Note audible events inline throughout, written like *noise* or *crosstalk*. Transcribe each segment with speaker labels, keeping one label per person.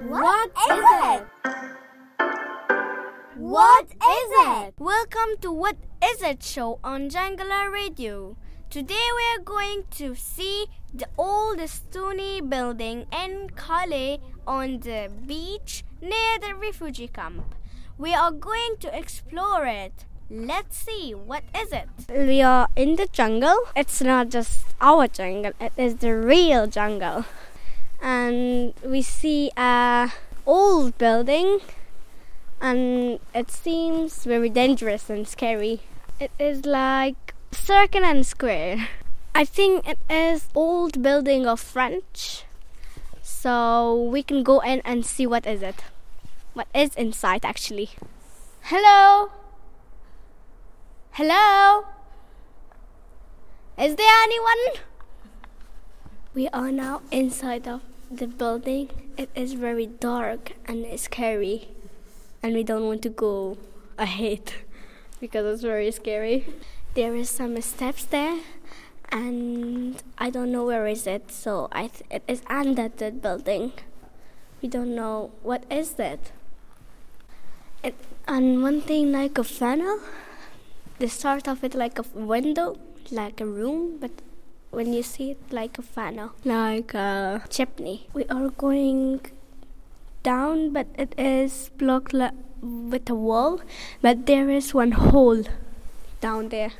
Speaker 1: What is it? What is it?
Speaker 2: Welcome to What Is It show on Jangala Radio. Today we are going to see the old stony building in Calais on the beach near the refugee camp. We are going to explore it. Let's see what is it. We are in the jungle. It's not just our jungle, it is the real jungle. And we see a old building and it seems very dangerous and scary. It is like circle and square. I think it is old building of French. So we can go in and see what is it. What is inside actually. Hello. Hello. Is there anyone? We are now inside of the building. It is very dark and scary and we don't want to go ahead *laughs* because it's very scary. There is some steps there, and I don't know where is it. So I th- it is under the building. We don't know what is that. It, and one thing like a funnel. The start of it like a window, like a room, but when you see it like a funnel, like uh, a chimney. We are going down, but it is blocked la- with a wall. But there is one hole down there.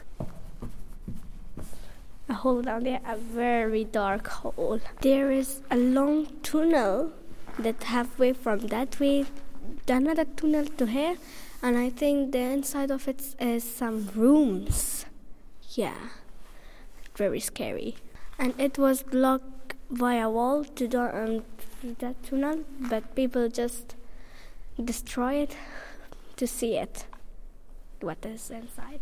Speaker 2: A hole down there, a very dark hole. There is a long tunnel that halfway from that way, another tunnel to here, and I think the inside of it is some rooms. Yeah, very scary. And it was blocked by a wall to do, um, that tunnel, but people just destroy it to see it, what is inside.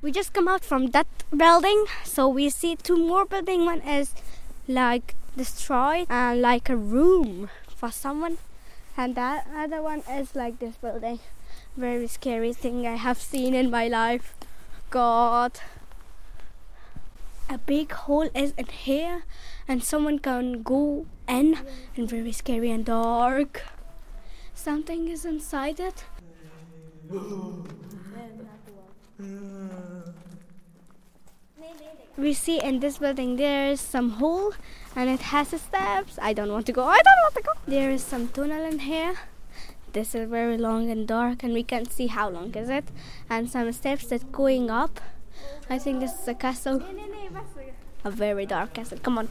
Speaker 2: We just come out from that building, so we see two more building. One is like destroyed and like a room for someone, and that other one is like this building. Very scary thing I have seen in my life. God a big hole is in here and someone can go in and very scary and dark something is inside it we see in this building there is some hole and it has steps i don't want to go i don't want to go there is some tunnel in here this is very long and dark and we can't see how long is it and some steps that going up I think this is a castle. A very dark castle. Come on.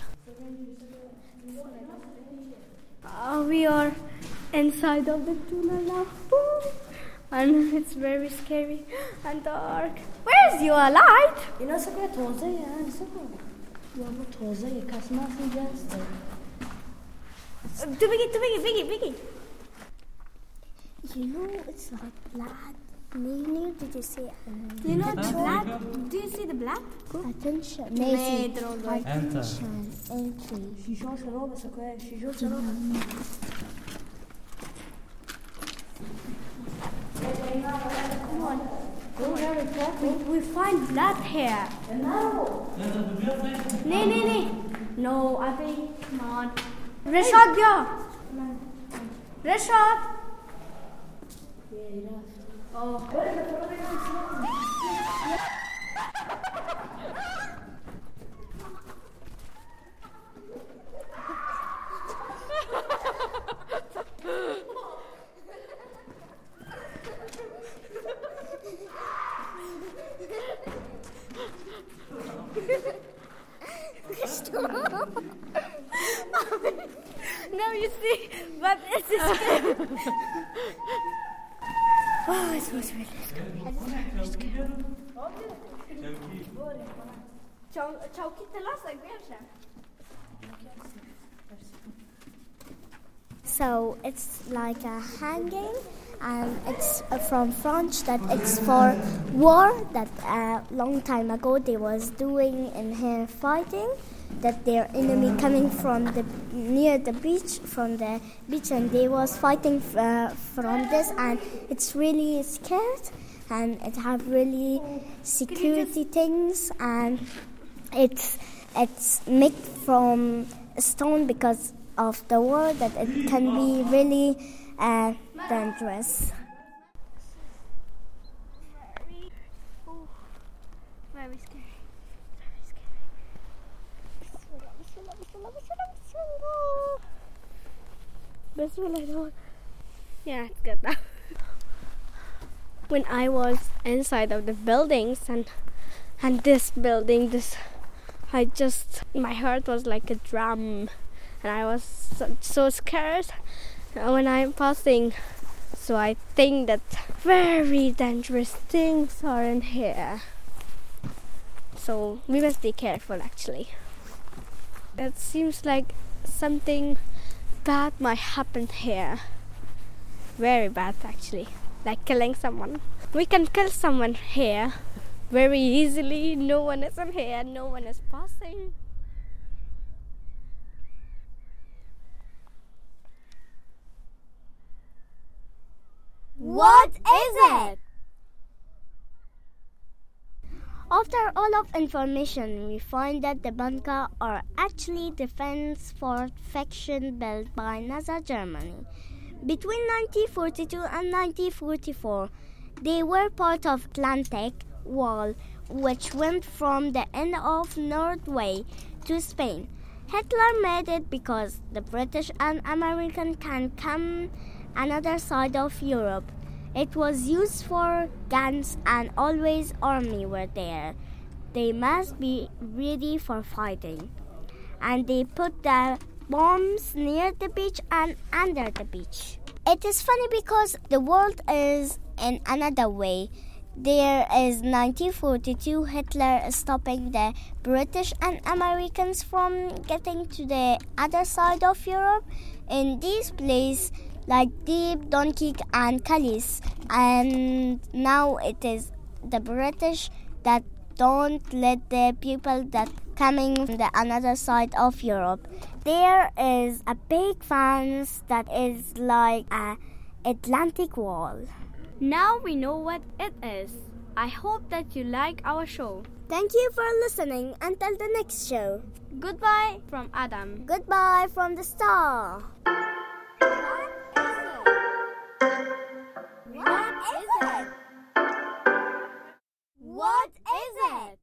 Speaker 2: Uh, we are inside of the tunnel now And *laughs* it's very scary and dark. Where's your light?
Speaker 3: اینا سکه توزه یه سکه یا ما توزه یه کسی ما اینجا هسته
Speaker 2: To Biggie, to Biggie, Biggie, Biggie.
Speaker 1: You know, it's like black. Neil, did you see it?
Speaker 2: You know the black? Do you see the black?
Speaker 1: Attention.
Speaker 2: Pedro,
Speaker 1: Attention. Entry.
Speaker 3: شیشا شراب سکه شیشا شراب
Speaker 2: We, we find blood here. No, no, no. No, I think, come on. Rashad, yeah. Rashad. Now you see, but *laughs* it's scary. oh, it was really scary. Čauky telasek, wiesz?
Speaker 1: So it's like a hanging, and it's uh, from France. That it's for war that a long time ago they was doing in here fighting. That their enemy coming from the near the beach from the beach, and they was fighting uh, from this, and it's really scared, and it have really security things, and it's it's made from stone because of the war that it can be really uh, dangerous.
Speaker 2: Very scary. Yeah, it's good now. *laughs* when I was inside of the buildings and and this building, this I just my heart was like a drum, and I was so, so scared when I'm passing. So I think that very dangerous things are in here. So we must be careful actually. It seems like something bad might happen here. Very bad actually. Like killing someone. We can kill someone here very easily. No one is in here, no one is passing.
Speaker 1: What is it? After all of information, we find that the bunker are actually defense fortification built by Nazi Germany. Between 1942 and 1944, they were part of Atlantic Wall, which went from the end of Norway to Spain. Hitler made it because the British and American can come another side of Europe. It was used for guns and always army were there. They must be ready for fighting. And they put the bombs near the beach and under the beach. It is funny because the world is in another way. There is 1942 Hitler stopping the British and Americans from getting to the other side of Europe. In this places like Dieppe, Dunkirk and Calais and now it is the British that don't let the people that coming from the another side of Europe. There is a big fence that is like a Atlantic wall.
Speaker 2: Now we know what it is. I hope that you like our show.
Speaker 1: Thank you for listening. Until the next show.
Speaker 2: Goodbye from Adam.
Speaker 1: Goodbye from the star.
Speaker 2: Is it?
Speaker 1: What is it?